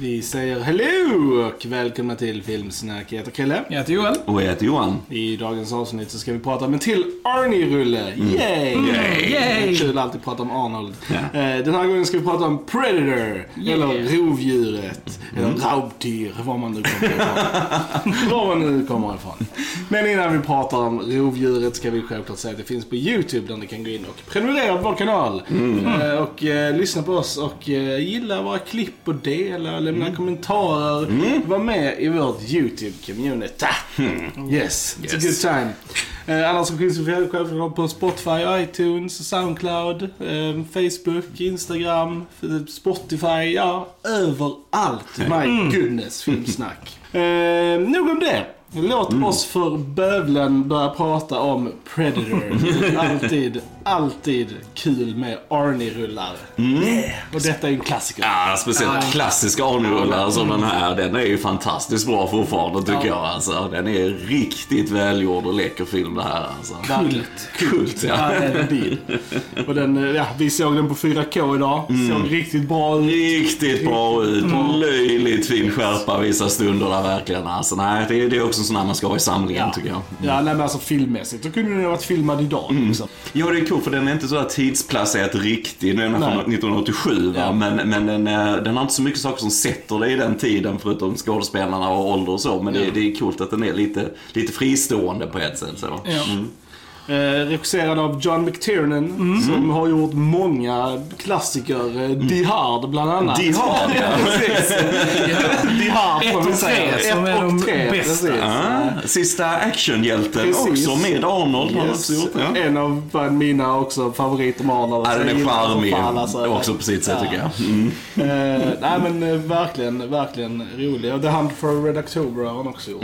Vi säger hello och välkomna till Filmsnack. Jag heter Krille. Jag heter Joel. Och jag heter Johan. I dagens avsnitt så ska vi prata om en till Arnie-rulle. Yay! Yay! Yay! Kul att alltid prata om Arnold. Eh, Den här gången ska vi prata om Predator. Eller rovdjuret. Eller raubtyr, var man nu kommer ifrån. var man nu kommer ifrån. Men innan vi pratar om rovdjuret ska vi självklart säga att det finns på YouTube där ni kan gå in och prenumerera på vår kanal. Eh, Och eh, lyssna på oss och eh, gilla våra klipp och dela, lämna kommentarer. Var med i vårt YouTube-community. Yes, it's a Yes. good time. Eh, annars så finns vi själv- självklart på Spotify, iTunes, Soundcloud, eh, Facebook, Instagram, Spotify, ja, överallt. My goodness, filmsnack. Eh, nog om det. Låt oss för bövlen börja prata om Predator. alltid, alltid kul med Arnie-rullar. Yeah. Och detta är en klassiker. Ja, speciellt klassiska Arnie-rullar som den här. Den är ju fantastiskt bra fortfarande tycker Ja. jag. Alltså, den är riktigt välgjord och läcker film det här. Alltså. Kult. Kult ja. Ja, det är en bil. Och den, eh, ja, vi såg den på 4K idag. Såg riktigt bra ut. Riktigt bra ut. Mm. Löjligt fin skärpa vissa stunder där verkligen. Alltså, nej, det, är- det är också en sån här man ska ha i samlingen tycker jag. Ja, nej men alltså filmmässigt. Då kunde den ha varit filmad idag. Liksom. Ja, det är coolt för den är inte så här tidsplacerat riktig. Nu är den Nej. från 1987 va? Ja. men, men den, är- den har inte så mycket saker som sätter det i den tiden förutom skådespelarna och ålder och så. Men det, det är coolt att den är lite, lite fristående på ett sätt. Så. Ja. Eh, regisserad av John McTiernan som har gjort många klassiker. Eh, Die Hard bland annat. Die Hard, ja. precis. Die Hard Ett får man säga. tre som Ett är de tre, bästa. Ah, sista actionhjälten Precis. också med Arnold. Han Yes. också gjort, ja. En av mina också favoriter med Arnold. Ja, den är charmig alltså. också på sitt sätt Ja. tycker jag. Mm. Eh, nej men eh, verkligen, verkligen rolig. Och The Hunt for Red October har han också gjort.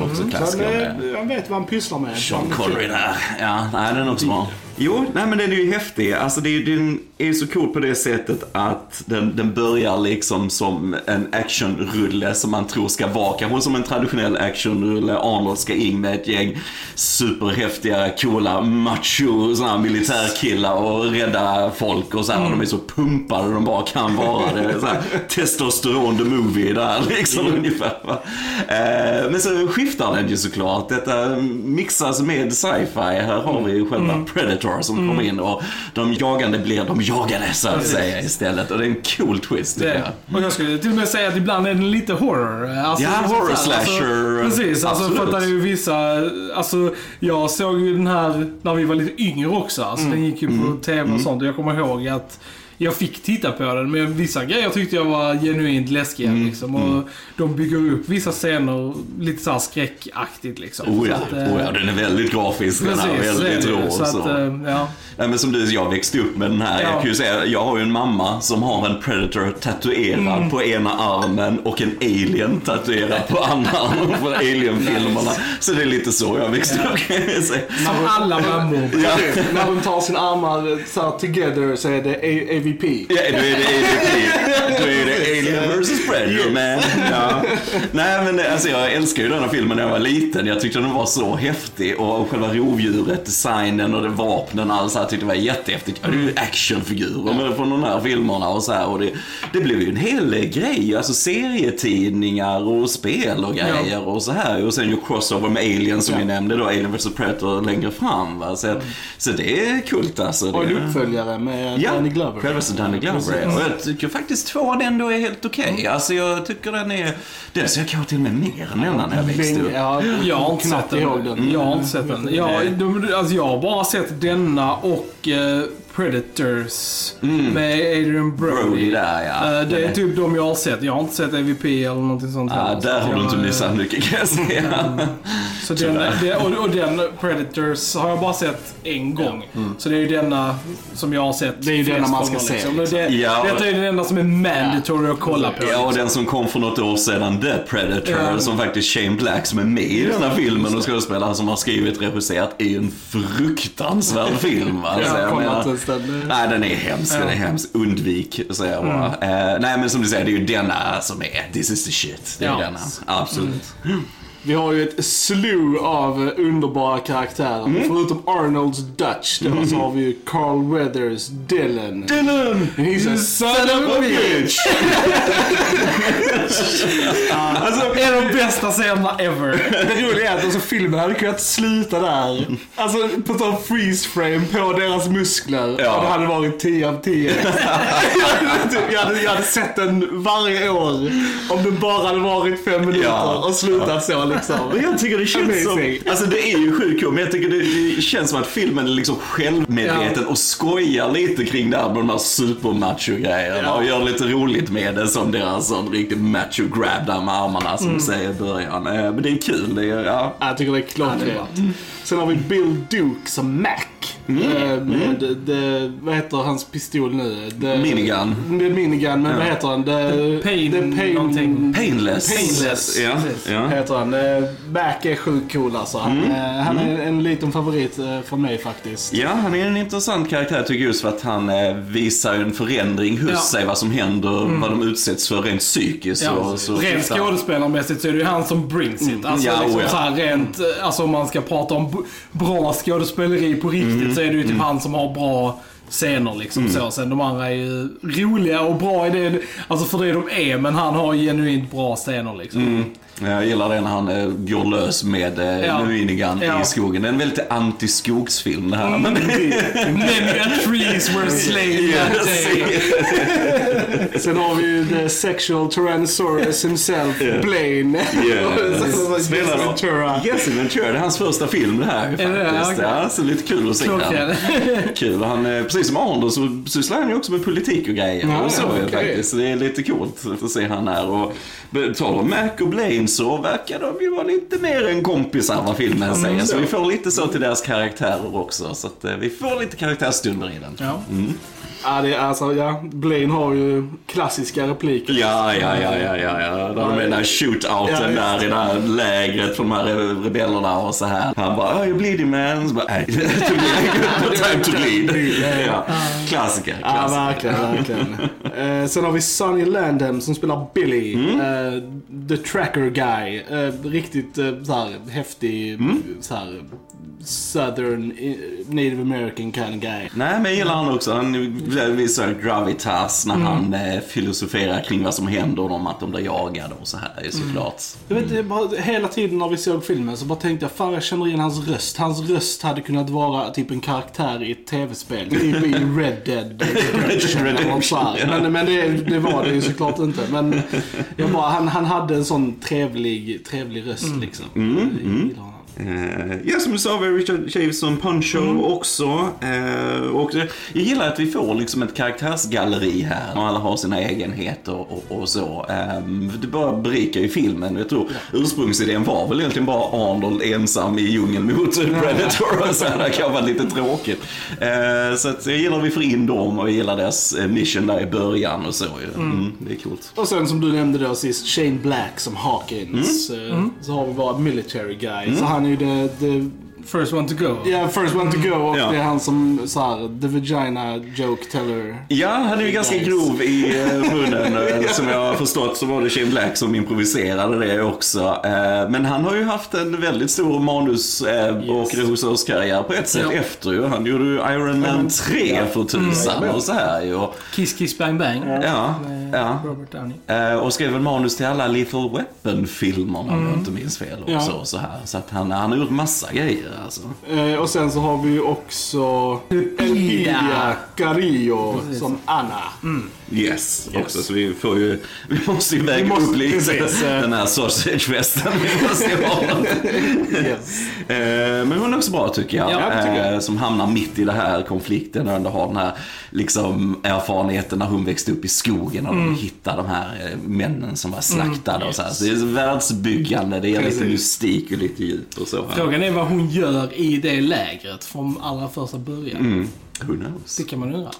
Också Så han, klassiker med. eh, han vet vad han pysslar med. Sean Connery där. Ja, nej, den är också bra. Jo, nej men den är ju häftig. Alltså det, den är så cool på det sättet att den, den börjar liksom som en actionrulle som man tror ska vara. Kanske som en traditionell actionrulle. Arnold ska in med ett gäng superhäftiga, coola, macho såna militärkillar och rädda folk och så här. De är så pumpade de bara kan vara. Det är så här, testosteron the movie där liksom ungefär. Va? Eh, men så skiftar den ju såklart. Detta mixas med sci-fi. Här har vi ju själva Predator som kommer in och de jagande blir de jagade så att säga istället. Och det är en cool twist tycker jag. Och jag skulle till och med säga att ibland är den lite horror. Alltså, Ja, liksom horror så här, slasher. Alltså, precis, alltså Absolut. för att det är ju vissa, alltså jag såg ju den här när vi var lite yngre också. Alltså den gick ju på TV och sånt och jag kommer ihåg att jag fick titta på den, men vissa grejer tyckte jag var genuint läskiga liksom. Och de bygger upp vissa scener lite såhär skräckaktigt liksom. Oh ja, Så att, eh, oh ja, den är väldigt grafisk. Den Precis, så är väldigt rå. Så så. att, eh, ja. Nej, men som du, jag växte upp med den här. Ja. Jag kan ju säga, jag har ju en mamma som har en Predator tatuerad Mm. på ena armen och en Alien tatuerad på andra armen från Alien-filmerna. Så det är lite så jag växte upp kan jag säga. Som alla mammor. Ja. När de tar sina armar så här together så är det A- AVP. Ja, då är det AVP. Då är det Alien vs Predator man. Ja. Nej men alltså jag älskar ju den här filmen när jag var liten. Jag tyckte den var så häftig och själva rovdjuret, designen och det vapnen och allt så här tyckte jag var jättehäftigt. Ja, det är ju actionfigurer med från de här filmerna och så här. Och det, det blev ju en hel grej. Alltså serietidningar och spel och grejer och så här. Och sen ju crossover med Alien som Ja. vi nämnde då, Alien vs Predator längre fram. Va? Så, så det är kult alltså. Och en Det- uppföljare med Ja, Danny Glover. självaste Danny Glover. Och jag tycker faktiskt tvåan ändå är helt okej. Alltså jag tycker den är... Den ser jag kanske till och med mer än denna när jag växte upp. Ja, Jag har inte sett den. Jag har inte sett den. Jag, de, alltså jag har bara sett denna och eh, Predators med Adrian Brody. Brody där, ja. Eh, det är typ de jag har sett. Jag har inte sett AVP eller någonting sånt Ja. Så där har du inte missat mycket kan jag säga. Så den, och, och den Predators har jag bara sett en gång. Så det är ju denna som jag har sett Det är ju denna man ska se, liksom. liksom. Det, Ja. Detta är den enda som är mandatory att kolla på. Ja, och liksom. den som kom för något år sedan, The Predator, Ja. som faktiskt Shane Black som är med i den här filmen och skådespelaren som har skrivit regisserat, är ju en fruktansvärd film. Va? Jag jag menar- den. Nej, den är hemsk. Den är hemsk. Undvik, säger jag bara. Eh, nej, men som du säger, det är ju denna som är this is the shit. Det är Ja. denna. Absolut. Vi har ju ett slew av underbara karaktärer. Mm. Förutom Arnolds Dutch då, så har vi ju Carl Weathers Dylan. Dylan! He's a son of a bitch! Alltså, en av de bästa scenerna ever. Det roliga är att alltså, filmen hade kunnat sluta där. Alltså på sån freeze frame på deras muskler. Ja. Och det hade varit 10 av 10. jag, hade, typ- jag, hade, jag hade sett den varje år. Om den bara hade varit fem minuter Ja. och slutat så liksom. Men jag tycker det känns som... Alltså det är ju sjukt men jag tycker det, det känns som att filmen är liksom självmedveten och skojar lite kring det här med de här supermacho-grejerna Ja. och gör lite roligt med det som deras sån riktig macho-grab där med armarna som du säger i början. Eh, Men det är kul. Det är, ja. Jag tycker det är klockrent. Sen har vi Bill Duke som Mac. Mm. Eh, Med det, vad heter hans pistol nu? The, Minigun. Det är minigun, men vad heter han? The, Pain the pain någonting. Painless. Painless. Ja, ja. heter han. Eh, Mac är sjukt cool alltså. Han, Mm. eh, han är en liten favorit eh, för mig faktiskt. Ja, han är en intressant karaktär tycker jag just för att han eh, visar en förändring hos Ja. sig, vad som händer, vad de utsätts för rent psykiskt. Ja, och så, rent skådespelarmässigt så är det ju han som brings it. Alltså, Ja, liksom oh ja. så här rent, eh, alltså om man ska prata om bra skådespeleri på riktigt Mm. Så är det ju typ han som har bra scener liksom så. Sen de andra är ju roliga och bra i det, alltså för det de är, men han har genuint bra scener liksom. Mm. Jag gillar det när han eh, går lös med eh, Ja. Minigun Ja. i skogen. Det är en väldigt anti-skogsfilm det här. Mm. Men Many trees were slain that day. Sen har vi ju the sexual tyrannosaurus himself, Blaine. Yes. Spelar Ventura. Jesse Ventura, det är hans första film det här det? faktiskt. Okej. Ja, så lite kul att se den. Kul. Han, eh, precis som Arnold så sysslar han ju också med politik och grejer. Ja, och så, ja, okej. faktiskt. Så det är lite coolt att se han här. Och talar om Mac och Blaine så verkar de ju vara lite mer än kompisar vad filmen säger. Så vi får lite så till deras karaktärer också. Så att eh, vi får lite karaktärsstunder i den. Ja. Ja, det är alltså, ja. Blaine har ju klassiska repliker. Ja, ja, ja, ja, ja, ja. Där de är den där shootouten Ja, där i det här lägret från de här rebellerna och så här. Han bara, oh, you bleeding man. Så bara, late. time to bleed. Ja. Klassiker, Ja, klassiker. verkligen, verkligen. Eh, sen har vi Sonny Landham som spelar Billy. Mm. Eh, the Tracker Guy. Eh, riktigt eh, så här, häftig, Mm. så här, Southern eh, Native American kind of guy. Nej, men jag gillar han också. Han visar gravitas när han eh, filosoferar kring vad som händer dem, att de blir jagade och så här såklart. Jag vet, bara, hela tiden när vi såg filmen så bara tänkte jag, fan jag känner igen hans röst. Hans röst hade kunnat vara typ en karaktär i ett tv-spel. Typ i Red Dead Redemption. Men, men det, det var det ju såklart inte. Men jag bara, han, han hade en sån trevlig, trevlig röst liksom. Jag gillar honom. Eh, ja, som du sa, vi har Richard Chaves som Puncho också. Eh, och jag gillar att vi får liksom ett karaktärsgalleri här. Och alla har sina egenheter och, och så. Eh, det bara berikar ju filmen. Jag tror ursprungsidén var väl egentligen bara Arnold ensam i djungeln mot Predator. Så det kan vara lite tråkigt. Eh, så att jag gillar att vi får in dem och jag gillar deras eh, mission där i början och så. ju. Mm, det är coolt. Och sen som du nämnde då sist, Shane Black som Hawkins. Eh, Så har vi bara military guy. Så han är ju the, the First one to go. yeah, first one to go och Ja. det är han som så här, the vagina joke teller. Ja, han är ju ganska grov i eh, munnen. eh, Som jag har förstått så var det Shane Black som improviserade det också. Eh, Men han har ju haft en väldigt stor manus och regissörskarriär på ett sätt Ja. efter ju. Han gjorde ju Iron Man 3 för tusan och så här ju. Kiss Kiss Bang Bang. Ja, Med ja. Robert Downey. Eh, Och skrev väl manus till alla Lethal Weapon-filmerna om jag inte minns fel också. Ja. Så, här. så att han, han har gjort massa grejer alltså. Eh, och sen så har vi ju också Elvira Carillo som Anna. Yes, också. Så vi får ju, vi måste ju väga Vi måste- upp lite precis, eh. den här sausagefesten. Vi måste ha. Yes. Eh, Men hon är också bra tycker jag. Ja, tycker jag. Eh, Som hamnar mitt i den här konflikten och ändå har den här liksom, erfarenheten när hon växte upp i skogen och Mm. de hittar de här männen som var slaktade och så här. Så det är världsbyggande, det lite Precis. mystik och lite djup och så. Frågan är vad hon gör i det lägret från allra första början. Who knows? Det kan man undra.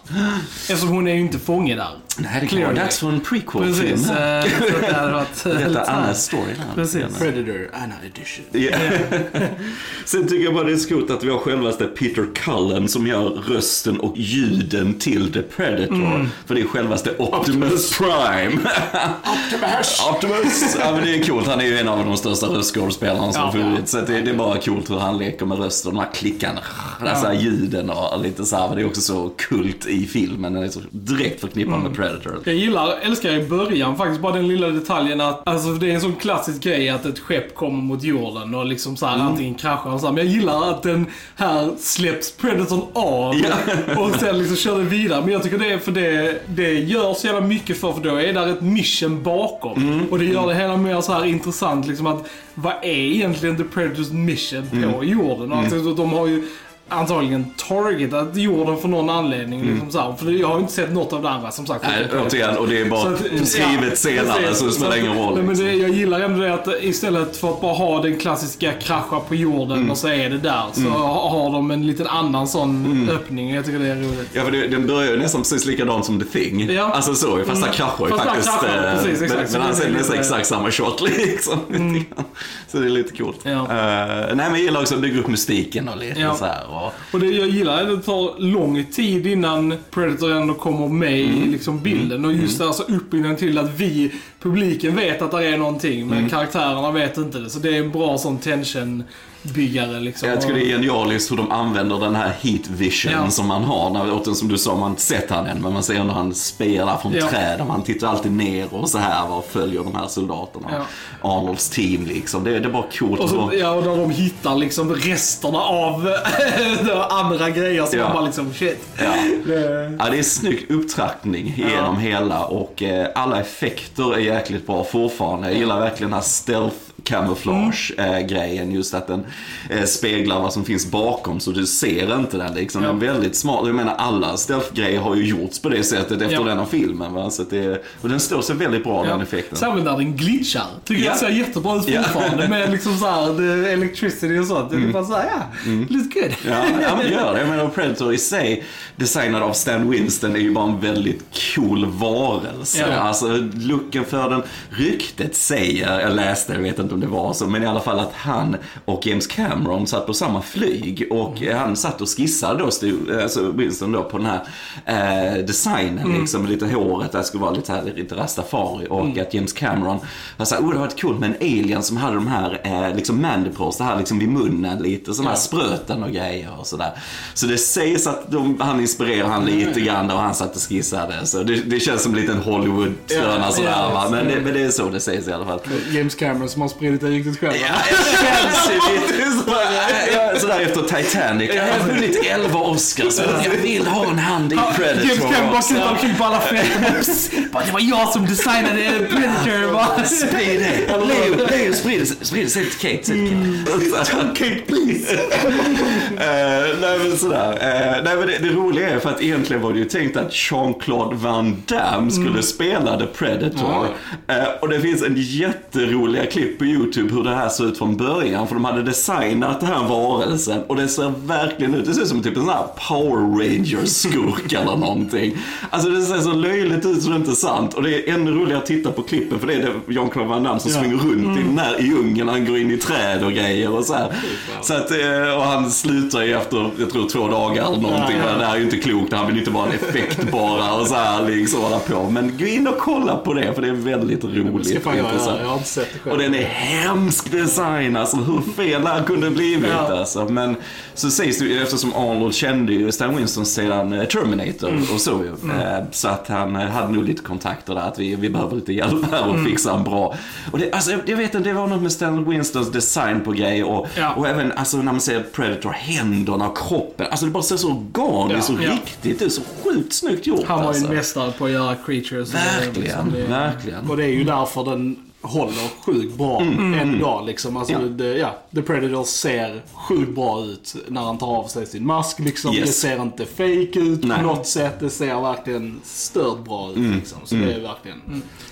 Eftersom hon är ju inte fånge där. Nej, det kan vara dags för en prequel-film. Precis. eh, så det hade varit, Detta. Annas story. Precis. Predator, Anna edition. Ja. Sen tycker jag bara det är coolt att vi har självaste Peter Cullen som gör rösten och ljuden till The Predator. Mm. För det är självaste Optimus Prime. Optimus! Optimus! Ja men det är coolt, han är ju en av de största röstskådespelarna som Ja, funnits. Så det, det är bara coolt hur han leker med rösten, de här klickarna, alltså ljuden och lite så här. Det är också så kult i filmen, den är så direkt förknippad Mm. med Predator. Jag gillar, älskar i början faktiskt bara den lilla detaljen att, alltså det är en sån klassisk grej att ett skepp kommer mot jorden och liksom så här, Mm. antingen kraschar och så här. Men jag gillar att den här släpps Predatorn av och sen liksom kör den vidare. Men jag tycker det är för det, det gör så jävla mycket för, för då är där ett mission bakom. Mm. Och det gör det hela mer så här intressant liksom att vad är egentligen The Predators mission på Mm. jorden? Och alltså, de har ju antagligen targetat jorden för någon anledning. Liksom så här. För jag har inte sett något av det andra som sagt. Mm. Nej, återigen, och det är Så bara att, skrivet ja, senare så det spelar ingen roll. Men liksom. det, jag gillar ändå det att istället för att bara ha den klassiska krascha på jorden Mm. och så är det där. Så ha- har de en liten annan sån Mm. öppning. Jag tycker det är roligt. Ja, för det, den börjar ju nästan precis likadant som The Thing. Ja. Alltså så, fast Mm. kraschar ju faktiskt. kraschar, eh, precis, exakt. Men, han säger nästan exakt samma shot liksom. grann. Så det är lite coolt. Ja. Eh, nej, men jag gillar också att bygga upp mystiken och lite Ja. så här. Och, Och det jag gillar är att det tar lång tid innan Predator ändå kommer med Mm. i liksom bilden. Och just alltså uppbyggnaden till att vi, publiken, vet att det är någonting. Men Mm. karaktärerna vet inte det. Så det är en bra sån tension-byggare liksom. jag tycker det är genialiskt hur de använder den här heat vision Ja. som man har. När, återigen, som du sa, man har inte sett han än, men man ser när han spelar från Ja. träd. Man tittar alltid ner och så här och följer de här soldaterna. Ja. Arnolds team liksom. Det, det är bara coolt. Och så, ja, och där de hittar liksom resterna av andra grejer som man bara liksom shit. Ja. Det, Ja, det är snygg upptrappning genom hela och eh, alla effekter är jäkligt bra fortfarande. Jag gillar verkligen den här stealth camouflage eh, just att den eh, speglar vad som finns bakom så du ser inte den liksom. Ja. Den är väldigt smart. Jag menar alla stealth-grejer har ju gjorts på det sättet efter Ja. den här filmen. Va? Så att det, och den står sig väldigt bra den effekten. Särskilt när den glitchar. Tycker Ja. jag ser jättebra ut Ja. fortfarande. Med liksom såhär, the electricity och sånt. Det är bara såhär, ja, looks good. Ja, ja men det gör det. Jag menar Predator i sig, designad av Stan Winston, är ju bara en väldigt cool varelse. Ja. Alltså looken för den, ryktet säger, jag läste, jag vet inte om det var så, men i alla fall att han och James Cameron satt på samma flyg och Mm. han satt och skissade då, Stu, alltså Winston då, på den här eh, designen Mm. liksom, lite håret, det skulle vara lite, här, lite rastafari och Mm. att James Cameron var såhär, oh det hade varit coolt med en alien som hade de här eh, liksom mandibles, det här liksom vid munnen lite, sådana här Ja. spröten och grejer och sådär. Så det sägs att de, han inspirerar han lite grann och han satt och skissade. Så det, det känns som en liten Hollywood-tröna Ja, sådär ja, va. Men det, men det är så det sägs i alla fall. James Cameron som har spridit det riktigt själv. Ja, det känns ju sådär, efter Titanic. Jag har vunnit 11 Oscars. Jag vill ha en hand i James Predator Cameron bara sitter omkring på alla fester. Bara, Det var jag som designade Predator. Sprid det. Leo, Leo sprid det. Sprid det. Säg det till Kate. Till Kate. Please! Eh, nej men sådär. Eh, nej men det, roliga är för att egentligen var det ju tänkt att Jean-Claude Van Damme skulle spela The Predator. Eh, och det finns en jätteroliga klipp på YouTube hur det här såg ut från början. För de hade designat den här varelsen och det ser verkligen ut, det ser ut som typ en sån här Power Rangers-skurk eller någonting. Alltså det ser så löjligt ut så det är inte sant. Och det är ännu roligare att titta på klippen för det är det Jean-Claude Van Damme som Ja. springer runt i den här djungeln. Han går in i träd och grejer och så här. Så att, eh, och han slutar ju efter, jag tror två dagar eller någonting. Ja, ja. Det här är ju inte klokt, han vill inte vara en effekt bara och så här liksom hålla på. Men gå in och kolla på det för det är väldigt roligt. göra, intressant. jag har inte sett det själv. Och den är hemsk design, alltså hur fel det här kunde blivit Ja. alltså. Men så sägs det ju, eftersom Arnold kände ju Stan Winston sedan eh, Terminator Mm. och så ju. Eh, Så att han eh, hade nog lite kontakter där, att vi, vi behöver lite hjälp här och Mm. fixa en bra. Och det, alltså, jag vet inte, det var något med Stan Winstons design på grejer och, Ja. och även alltså, när man ser Predator, händerna och kroppen. Alltså det bara ser så organiskt och Ja. riktigt ut, så sjukt snyggt gjort Han var ju alltså. en mästare på att göra creatures. och Verkligen, liksom det- verkligen. Och det är ju därför den håller sjukt bra än idag liksom. Alltså, Mm. Ja. Det, ja, The Predator ser sjukt bra ut när han tar av sig sin mask liksom. Yes. Det ser inte fake ut Nej. Mm. på något sätt. Det ser verkligen stört bra ut liksom. Så det är verkligen...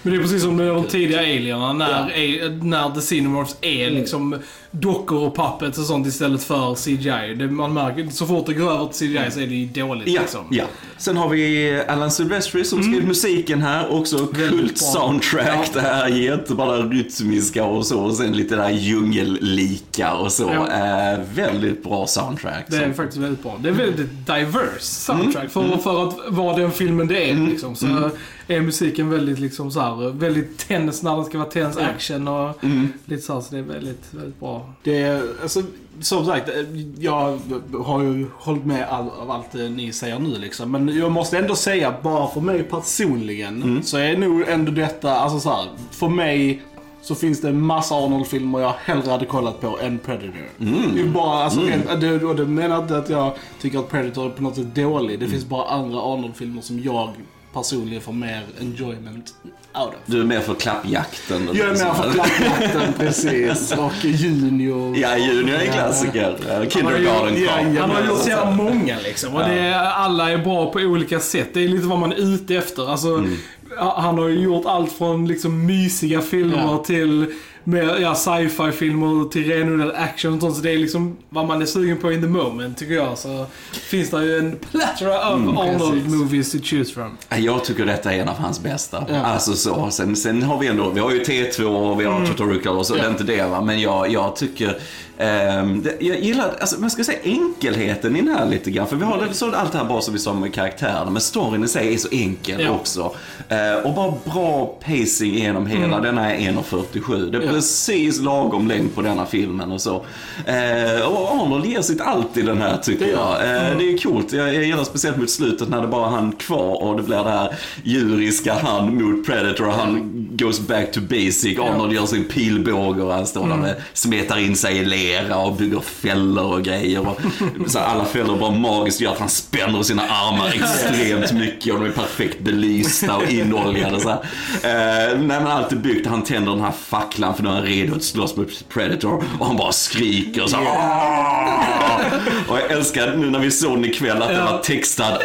Men det är precis som med de tidiga alierna när, A- när The Cinemorphs är liksom dockor och puppets och sånt istället för CGI. Det, man märker, så fort det går över till CGI så är det ju dåligt Ja, liksom. ja. Sen har vi Alan Silvestri som skrivit musiken här. Också kult Mm. soundtrack. Det här jättebra rytmiska och så. Och sen lite där djungellika och så. Ja. Eh, väldigt bra soundtrack. Det är som- faktiskt väldigt bra. Det är väldigt diverse soundtrack Mm. för, för att vara den filmen det är. Liksom. Så är musiken väldigt liksom så här, väldigt tense när det ska vara tense action och Mm. lite så här, så det är väldigt, väldigt bra. Det är, alltså, som sagt, jag har ju hållit med all, av allt det ni säger nu liksom. Men jag måste ändå säga, bara för mig personligen, så är nog ändå detta, alltså så här, för mig så finns det en massa Arnold-filmer jag hellre hade kollat på än Predator. Det är bara, alltså, rent- det, och det menar inte att jag tycker att Predator är på något sätt dålig. Det finns bara andra Arnold-filmer som jag personligen får mer enjoyment out of. Du är med för klappjakten. Jag är med för klappjakten, precis. Och Junior. Ja, Junior är en klassiker. Eh, Kindergarten Ja, ja, Han har gjort så jävla många liksom. Och det är, alla är bra på olika sätt. Det är lite vad man är ute efter. Alltså, Mm. Han har ju gjort allt från liksom mysiga filmer Ja. till mer, ja, sci-fi filmer till renodlad action och sånt. Så det är liksom vad man är sugen på in the moment tycker jag. Så finns det ju en plethora of Mm, Arnold movies to choose from. Jag tycker detta är en av hans bästa. Ja. Alltså så. Sen, sen har vi ändå, vi har ju T2 och vi har mm. Totoruka och så, det är inte det va. Men jag, jag tycker, ehm, det, jag gillar, alltså man ska säga enkelheten i den här lite grann. För vi har det- så allt det här bra som vi sa med karaktärerna, men storyn i sig är så enkel Ja. också. Eh, och bara bra pacing genom hela, denna är 1.47. Det Ja. Precis lagom längd på denna filmen och så. Eh, och Arnold ger sitt allt i den här tycker jag. Eh, det är kul. Jag, jag gillar speciellt mot slutet när det bara är han kvar och det blir det här djuriska han mot Predator och han goes back to basic. Arnold gör sin pilbåge och han står där med, smetar in sig i lera och bygger fällor och grejer. Och, så alla fällor bara magiskt gör att han spänner sina armar extremt mycket och de är perfekt belysta och inoljade. Så här. Eh, nej men allt är byggt. Han tänder den här facklan för nu är han redo att slåss mot Predator och han bara skriker så "Aah!" Och jag älskar nu när vi såg den ikväll att det Ja. var textad!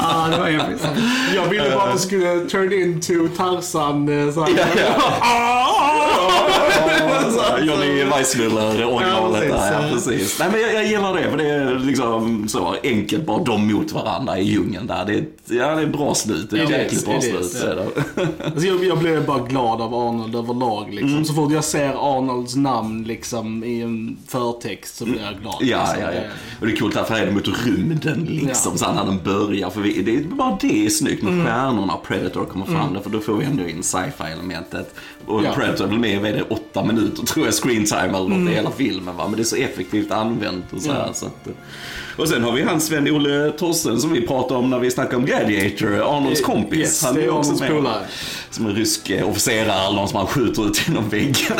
Ah, det var episkt. Jag ville bara att det skulle turn into Tarzan. eh, Så här. Ja, ja. Johnny Weissmuller originalet Ja, där, ja precis. precis. Nej men jag, jag gillar det för det är liksom så enkelt, bara de mot varandra i djungeln där. Det är, ett- ja, det är bra slut, det är ett jäkligt bra is, slut. ja. Alltså jag, jag blev bara glad av Arnold överlag. Liksom. Så fort jag ser Arnolds namn liksom, i en förtext så blir jag glad. Ja, liksom. ja, ja. Och det är coolt att här är det mot rymden liksom, Ja. så när den börjar. För vi, det är bara det är snyggt med stjärnorna och Predator kommer fram där, för då får vi ändå in sci-fi elementet. Och Ja. Predator är väl med, det, åtta minuter tror jag, screen time eller något i hela filmen va. Men det är så effektivt använt och så här. Ja. Så att, och sen har vi han Sven-Olle Torsten som vi pratade om när vi snackade om Gladiator, Arnolds kompis. Yes, han det är också med. Som en rysk eh, officerare eller någon som han skjuter ut genom väggen.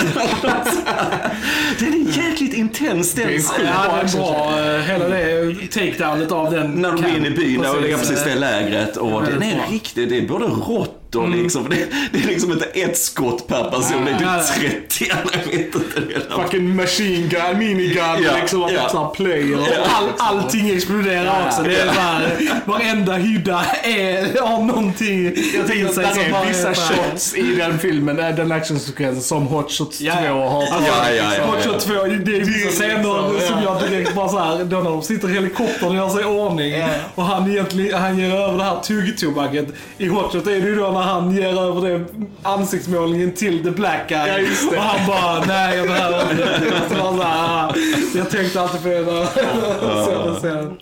den är jäkligt intens den Det är scenen. Ja, det är bra. Hela det takedownet av den. När de går in i byn och det är precis det lägret. Och den är bra. riktigt, det är både rått och liksom, det, det är liksom inte ett skott per person, det är typ 30 eller jag vet inte. Är Fucking machine gun, minigun, Ja, liksom. Och ja. så här player. All, allting exploderar Ja, också. Det är ja. såhär, varenda hydda är, har någonting Jag bara är vissa shots i den filmen, den actionsekvensen som Hot Shots 2 Ja, ja. har. Alltså, Ja, ja, ja. Hot Shot 2, det är vissa scener liksom, som ja. jag direkt bara såhär, då när de sitter i helikoptern och gör sig i ordning och han egentligen, han ger över det här tuggtobacket. I Hot Shot är det ju då när han ger över det ansiktsmålningen till the black guy. Ja, just det. Och han bara, nej jag behöver inte. Ah, Jag tänkte alltid på det när jag såg den scenen.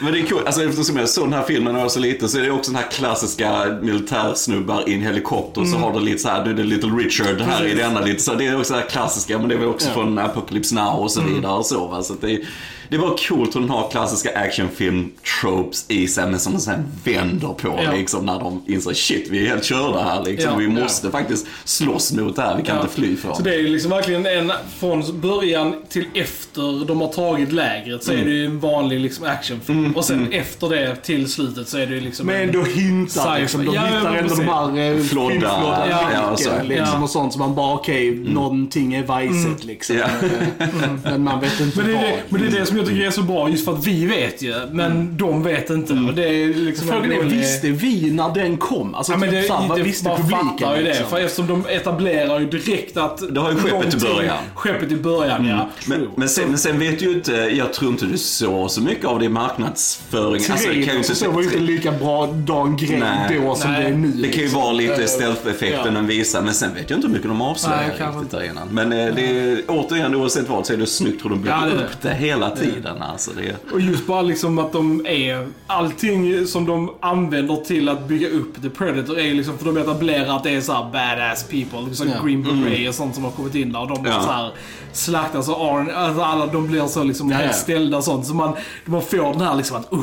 Men det är kul, alltså eftersom jag såg den här filmen när jag var så liten så är det också den här klassiska militärsnubbar i en helikopter så har du lite så här, nu är det Little Richard här i Precis. denna lite så det är också det här klassiska men det är väl också Ja. från Apocalypse Now och så vidare och så va. Så det, är- det var coolt hur den har klassiska actionfilm tropes i sig men som de sen vänder på Ja. liksom när de inser shit vi är helt körda här liksom. Ja. vi måste faktiskt slåss mot det här, vi kan Ja. inte fly från Så det är ju liksom verkligen en, från början till efter de har tagit lägret så är det ju en vanlig liksom actionfilm. Och sen efter det till slutet så är det ju liksom... Men ändå hintar liksom. De Ja, hittar ändå de här eh, Flodda. flodda Ja, ja, och så. liksom, Ja. och sånt som man bara okej, någonting är vajset liksom. Ja. Eh, Men man vet inte Men det, vad. men det är det som jag tycker är så bra, just för att vi vet ju, men de vet inte. Och det är liksom Frågan är, visste vi när den kom? Alltså, Ja, men det, typ, så här, vad det, visste man publiken? fattar ju det. liksom? För eftersom de etablerar ju direkt att... Det har ju skeppet i början. Skeppet i början, ja. Men, men, sen, men sen vet ju inte, jag tror inte du såg så mycket av det i marknadsföring. Alltså, det kan ju inte så var ju inte lika bra Dan grej Nej. då som Nej. det är nu. Det kan ju liksom. vara lite Eh, stealth-effekten ja. den visar, men sen vet jag inte hur mycket de avslöjar riktigt där innan. Men eh, det är, återigen, oavsett vad, så är det snyggt hur de bygger det det. upp det hela tiden. Alltså, det är, Och just bara liksom att de är... Allting som de använder till att bygga upp The Predator är liksom, för de etablerar att det är så här badass people. Liksom Ja. Green Beret och sånt som har kommit in där. Och de bara Ja. så här slaktas och Arn, alltså alla de blir så liksom Ja, ställda och sånt. Så man, man får den här liksom att, uh,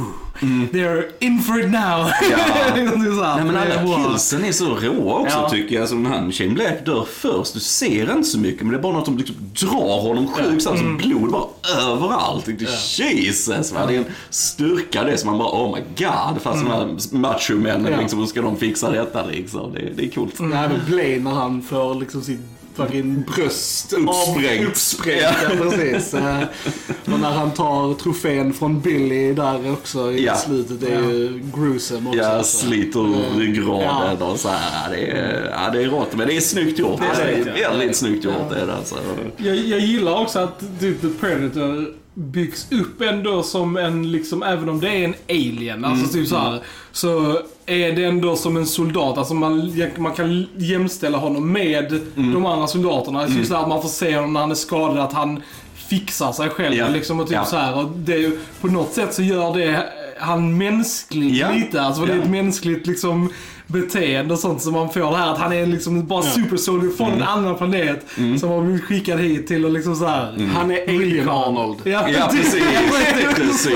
they're in for it now. Ja. Liksom så här, Nej men alla killsen är så råa också Ja. tycker jag. Alltså, han Shane Black dör först. Du ser inte så mycket men det är bara något som liksom drar honom sjukt så Mm. alltså, blod bara överallt. Det Jesus! Va? Det är en styrka det som man bara oh my god. Fast Mm. de här machomännen Ja. liksom, hur ska de fixa detta liksom? Det, det är coolt. Mm. Nej men Blaine när han får liksom sitt fucking bröst Uppsprängt. Uppsprängt ja. precis. Eh, Och när han tar trofén från Billy där också i Ja. slutet. Det är ju gruesome också. Alltså. sliter Eh, ryggraden ja. och så här. Det är, ja, det är rått men det är snyggt gjort. Det är Det är, ja. väldigt snyggt gjort. Det är det, alltså. Jag, jag gillar också att typ The Predator byggs upp ändå som en, liksom, även om det är en alien, alltså typ så här, så är det ändå som en soldat. Alltså man, man kan jämställa honom med de andra soldaterna. Alltså just det här man får se honom när han är skadad, att han fixar sig själv Ja. liksom och typ Ja. så här. Och det, på något sätt så gör det han mänsklig Ja. lite. Alltså det är ett mänskligt liksom beteende och sånt som man får här att han är liksom bara super soldier från Mm. en annan planet som har blivit skickad hit till och liksom så här. Han är Alien Arnold. Ja, Ja, precis. precis.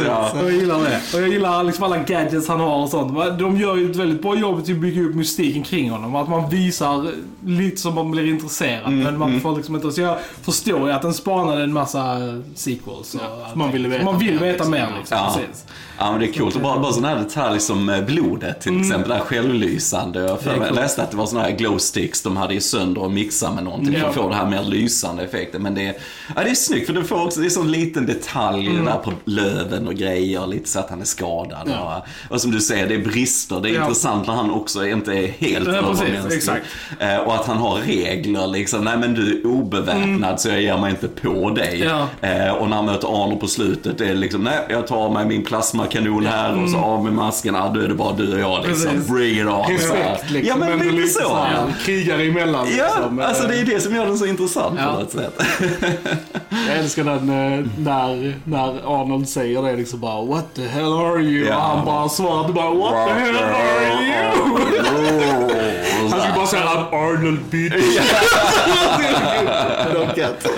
Ja. Jag gillar det. Och jag gillar liksom alla gadgets han har och sånt. De gör ju ett väldigt bra jobb till att bygga upp mystiken kring honom. Att man visar lite som man blir intresserad. Mm, men man får liksom inte... Så jag förstår ju att den spanade en massa sequels. Och för man ville veta man vill mer, veta liksom. mer liksom. Ja. Precis. Ja men det är coolt. Och bara, bara sådana här detaljer som eh, blodet till exempel. Här självlysande. Jag för Mm. Mig läste att det var sådana här glow sticks de hade i sönder och mixa med någonting för att Ja. få det här mer lysande effekten. Men det är, ja, det är snyggt för det får också, det är sån liten detalj Mm. där på löven och grejer. Lite så att han är skadad. Ja. Och, och som du säger, det är brister. Det är Ja. intressant när han också inte är helt Ja, övermänsklig. Eh, och att han har regler liksom. Nej men du är obeväpnad så jag ger mig inte på dig. Mm. Ja. Eh, och när han möter Arnold på slutet det är liksom, nej jag tar mig min plasmakanon här och så av med masken, ah, då är det bara du och jag liksom. Bring it on. Respekt liksom. Ja men ändå lite så. här, Krigare emellan Ja, liksom. alltså det är det som gör den så intressant Ja. på något sätt. Jag älskar den eh, när, när Arnold säger det liksom bara What the hell are you? Ja. Och han bara svarar bara What the hell are you? Han skulle bara säga I'm Arnold bitch.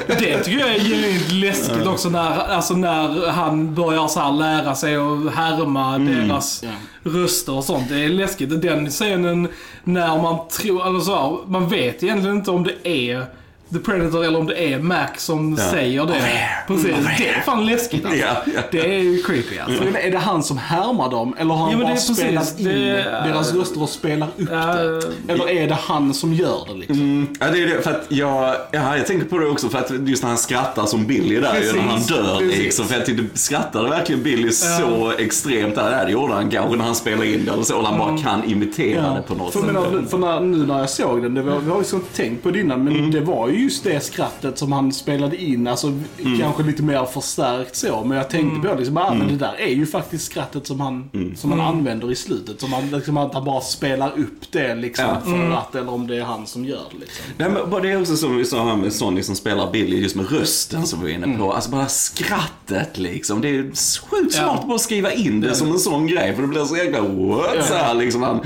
Det tycker jag är genuint läskigt också när, alltså när han börjar så här lära sig att härma deras Ja. röster och sånt. Det är läskigt. Den scenen när man tror, eller så här, man vet egentligen inte om det är The Predator eller om det är Max som säger det. Precis. Det är fan läskigt alltså. Ja, ja. Det är ju creepy alltså. Men är det han som härmar dem eller har han Ja, men bara precis. spelat in Det- deras röster och spelar upp Ja, det? Eller är det han som gör det liksom? Ja, det är det. För att jag, ja, jag tänker på det också för att just när han skrattar som Billy där ju, när han Precis, dör precis. liksom. För jag tyckte, skrattade verkligen Billy så extremt där? Ja, det gjorde han kanske när han spelade in det eller så. Eller han bara kan imitera det på något För, sätt. menar, för när, nu när jag såg den, det var, vi har ju så inte tänkt på det innan, men det var ju just det skrattet som han spelade in. Alltså kanske lite mer förstärkt så. Men jag tänkte på det liksom, ah, men det där är ju faktiskt skrattet som han, som han använder i slutet. Som han, liksom, att han bara spelar upp det liksom Ja. för att, eller om det är han som gör det liksom. Nej, men bara det är också som vi sa här med Sonny som spelar Billy, just med rösten som vi var inne på. Alltså bara skrattet liksom. Det är sjukt smart Ja. att bara skriva in det som en sån grej. För det blir så jäkla what? Så här, liksom, han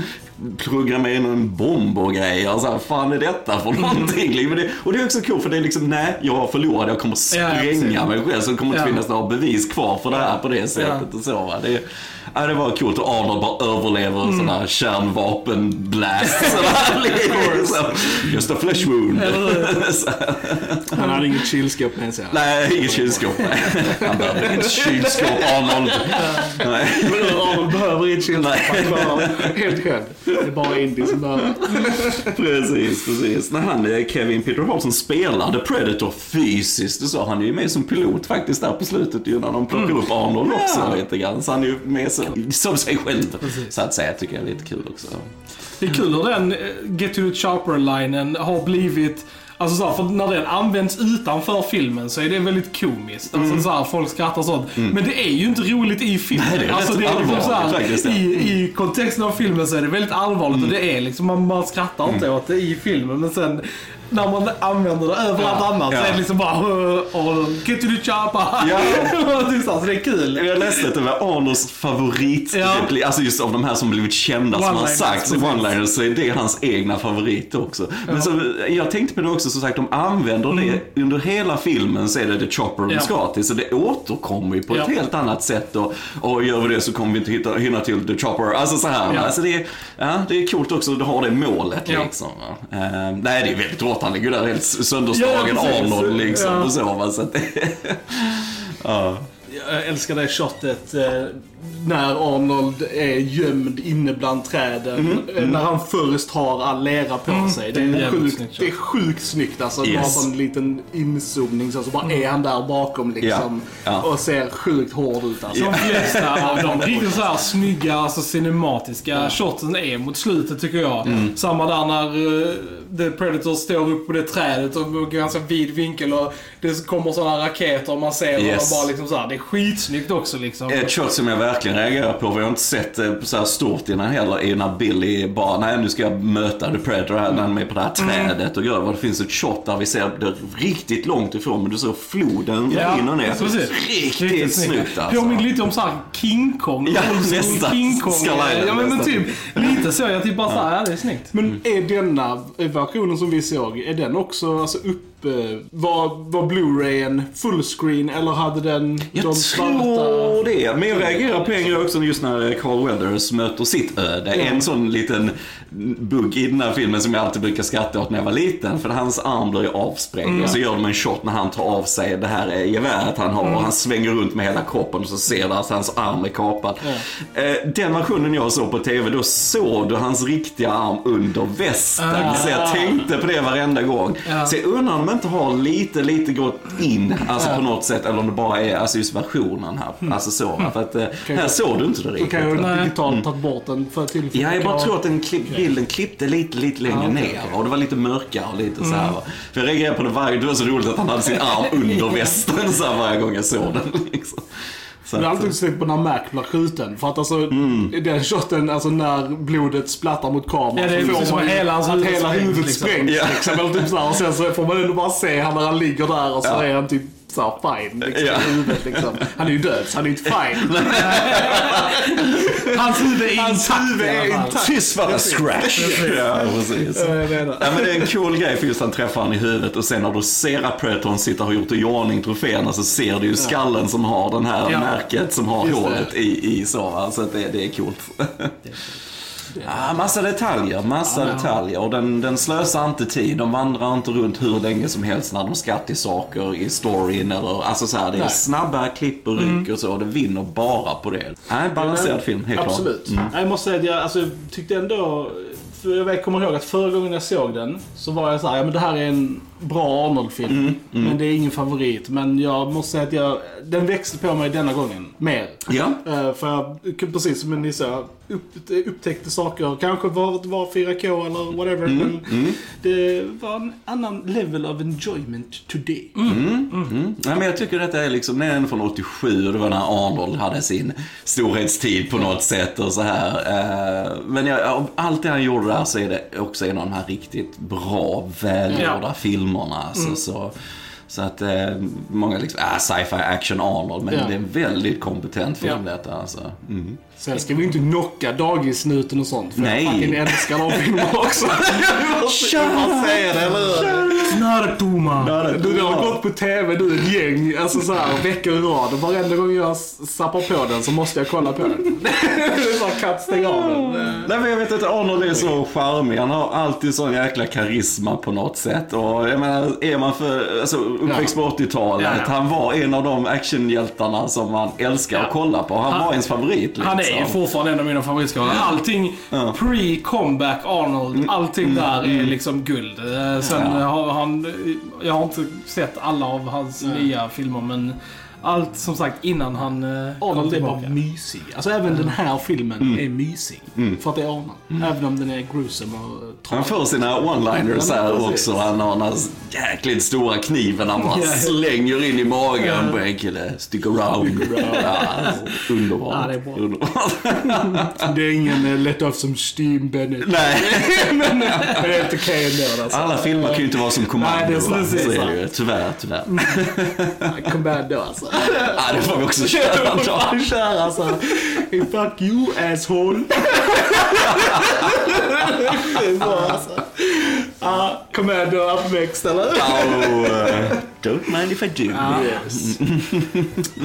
programmera in en bomb och grejer. Så här, fan är detta för någonting? Men det, och det är också coolt för det är liksom, nej, jag förlorade, jag kommer Ja, spränga precis. mig själv. Så det kommer inte Ja. finnas några bevis kvar för det här på det sättet. Och så, va? Det, ja, det var coolt och Arnold bara överlever en sån här kärnvapenblast. sådär, liksom. Just a flesh wound. Han hade inget kylskåp med sig. nej, inget kylskåp. Nej. Han behöver inget kylskåp, Arnold. Nej. Arnold behöver inget kylskåp. Nej. Helt själv. Det är bara Indy som behöver. Precis, precis. När han, eh, Kevin Peter Hall som spelar The Predator fysiskt, så, han är ju med som pilot faktiskt där på slutet ju när de plockar upp Arnold också Ja. lite grann. Så han är ju med som, som sig själv, så att säga, tycker jag är lite kul också. Det är kul hur den eh, Get to the Chopper-linen har blivit Alltså så här, för när den används utanför filmen så är det väldigt komiskt. Alltså så här, folk skrattar sånt. Men det är ju inte roligt i filmen. Nej, det är alltså, rätt liksom allvarligt så här, faktiskt, ja. i, I kontexten av filmen så är det väldigt allvarligt och det är liksom, man, man skrattar inte åt det i filmen. Men sen när man använder det överallt annars Ja. så är det liksom bara oh, Get to the chopper. Ja. Så det är kul. Jag läste att det var Arnolds favorit, Ja. alltså just av de här som blivit kända, som One-liners, sagt one-liners, så är det hans egna favorit också. Men så, jag tänkte på det också, som sagt, de använder det, under hela filmen så är det The Chopper de Mm. Ja. ska till, så det återkommer ju på ett Ja. helt annat sätt. Och, och gör vi det så kommer vi inte hitta, hinna till The Chopper. Alltså så här, Ja. alltså det, är, ja, det är coolt också att du har det målet Ja. liksom. Eh, nej, det är väldigt rått, han ligger där helt sönderslagen Ja. Arnold liksom. Ja. Och så, va, så att det, ja. Jag älskar det shotet eh, när Arnold är gömd inne bland träden. Eh, När han först har all lera på sig. Det det är sjukt, snyggt det är sjukt snyggt alltså. Bara Yes. på en liten inzoomning så, så bara är han där bakom liksom. Ja. Ja. Och ser sjukt hård ut alltså. De flesta av de riktigt så här snygga, alltså cinematiska shotsen är mot slutet tycker jag. Mm. Samma där när uh, The Predator står upp på det trädet och ganska vid vinkel och det kommer sådana raketer och man ser Yes. och bara liksom så här, det är skitsnyggt också liksom. Ett shot som jag verkligen reagerar på, vi har inte sett det så här stort innan heller, är när Billy bara, nej nu ska jag möta The Predator här, när han är med på det här trädet och gör vad. Det finns ett shot där vi ser det riktigt långt ifrån, men du ser floden Ja, rinner ner. precis. Riktigt, snyggt alltså. Påminner lite om såhär King Kong. Ja, nästan. King Kong. Ja men, men typ, lite så. Jag typ bara såhär, ja det är snyggt. Men är denna versionen som vi såg, är den också alltså, uppe? Var, var Blu-rayen fullscreen eller hade den Jag de tror det. Men jag reagerar på en grej också just när Carl Weathers möter sitt öde. En sån liten bugg i den här filmen som jag alltid brukar skratta åt när jag var liten. För hans arm blir ju avsprängd och så gör de en shot när han tar av sig det här geväret han har och han svänger runt med hela kroppen och så ser du att hans arm är kapad. Eh, Den versionen jag såg på TV, då såg du hans riktiga arm under västen. Ah. Så jag tänkte på det varenda gång. Så jag undrar om de inte har lite, lite gått in, alltså på något sätt, eller om det bara är alltså just versionen här. Alltså så, va? för att eh, här såg du inte det riktigt. kan jag digitalt tagit bort den för tillfället. Ja, jag bara tror att den klipp, bilden klippte lite, lite längre Ja, okej, ner. va? Och det var lite mörkare och lite så här. För jag reagerade på det varje, det var så roligt att han hade sin arm under västen så här varje gång jag såg den. Liksom. Så jag har alltid sett på när Mac blir skjuten. För att alltså, Mm. den shoten, alltså när blodet splattar mot kameran. Ja, det är så får precis som man ju hela hans att huvud hela sprängs, liksom. Liksom, eller typ så och sen så får man ändå bara se han när han ligger där och så Ja. är han typ så här fine. Liksom, Ja. huvudet, liksom. Han är ju död, så han är inte fine. Hans huvud är Hans intakt huvud i är intakt. Tyst var det scratch. Ja, precis. Ja, men det är en cool grej för just han träffar han i huvudet och sen när du ser att Predatorn sitter och har gjort i ordning troféerna så ser du ju skallen som har den här Ja. märket som har Just det. hålet i, i så. Att det, det är coolt. Ja, massa detaljer, massa detaljer. Och den, den slösar inte tid. De vandrar inte runt hur länge som helst när de ska till saker i storyn. Eller, alltså så här, det är Nej. snabba klipp och ryck och så. Och det vinner bara på det. Nej, balanserad film, helt klart. Absolut. Nej, Jag måste säga att jag alltså, tyckte ändå... För jag kommer ihåg att förra gången jag såg den så var jag så här, ja men det här är en bra Arnold-film. Men det är ingen favorit. Men jag måste säga att jag, den växte på mig denna gången. Mer. Ja. Eh, för jag, precis som ni sa, upp, upptäckte saker. Kanske var det var 4K eller whatever. Men det var en annan level of enjoyment today. Mm. Ja, men jag tycker detta är liksom, den är från 87 och det var när Arnold hade sin storhetstid på något sätt och så här. Eh, Men jag, allt det han gjorde där så är det också en av de här riktigt bra, välgjorda Ja. filmerna. Alltså, så, Så att eh, många liksom, ah, sci-fi action Arnold, men Ja. det är en väldigt kompetent film Ja. detta alltså. Mm. Sen ska vi inte knocka dagissnuten och sånt. För Nej. jag fucking älskar de filmerna också. hur? Snartoma. Du, det har gått på TV nu ett gäng, alltså så här, veckor i rad. Och varenda gång jag s- zappar på den så måste jag kolla på den. det är bara katt, stäng av den. Nej men jag vet att Arnold är så charmig. Han har alltid sån jäkla karisma på något sätt. Och jag menar, är man för, alltså uppväxt på 80-talet. Ja, ja. Han var en av de actionhjältarna som man älskar att kolla på. Han, Han- var ens favorit liksom. Han är fortfarande en av mina favoritskådespelare. Allting pre-comeback Arnold, allting där är liksom guld. Eh, Sen Ja. har han, jag har inte sett alla av hans nya filmer men allt som sagt innan han eh, Arnold är bara mysig. Alltså även den här filmen är mysig. För att det är Arnold. Även om den är gruesome och Han tragisk. får sina one-liners här också. Han har den här jäkligt stora kniven han bara Ja. slänger in i magen på en kille. Stick around. Ja, underbart. Ja, det är bra. underbart. Det är ingen uh, Let Off Some Steam Bennett. Nej, men det är helt okej ändå. Alltså. alla filmer kan ju inte vara som Commando. Nej, det är precis så är det ju. Tyvärr, tyvärr. Commando alltså. Ja, det får vi också köra en dag. Kör alltså. Fuck you asshole. det är bra alltså. Ja, Commando uppväxt eller? Oh, don't mind if I do. Yes.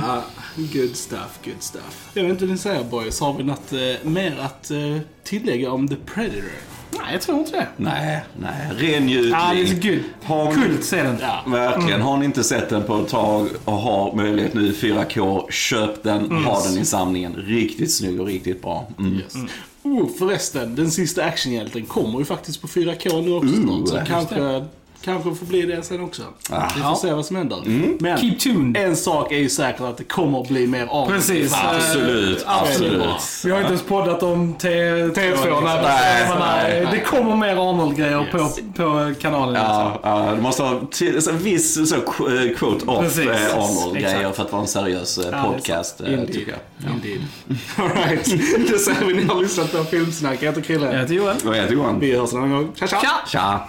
ja, good stuff, good stuff. Jag vet inte vad ni säger boys. Har vi något eh, mer att eh, tillägga om The Predator? Nej, jag tror inte det. Nej, nej. Ren njutning. Ja, det är så gud. Har- Kult ser den. Ja. Verkligen. Har ni inte sett den på ett tag och har möjlighet nu i 4K, köp den, ha den i samlingen. Riktigt snygg och riktigt bra. Mm. Yes. Oh, förresten, den sista actionhjälten kommer ju faktiskt på 4K nu också snart. Så kanske, kanske får bli det sen också. Ah. Vi får Ja. se vad som händer. Men Keep tuned. en sak är ju säkert att det kommer att bli mer av Precis. Absolut, Eh, absolut. Vi har inte ens poddat om T- T2, nej, nej, nej. Det kommer mer Arnold-grejer Yes. på, på kanalen. Ja, ja, du måste ha så, viss så, eh, quote off eh, Arnold-grejer för att vara en seriös eh, är podcast, Indeed. tycker jag. Indeed. Alright, det säger vi. Ni har lyssnat på Filmsnack. Jag heter Krille. Jag heter Joel. Vad heter Johan? Vi hörs en annan gång. Tja, tja! Tja!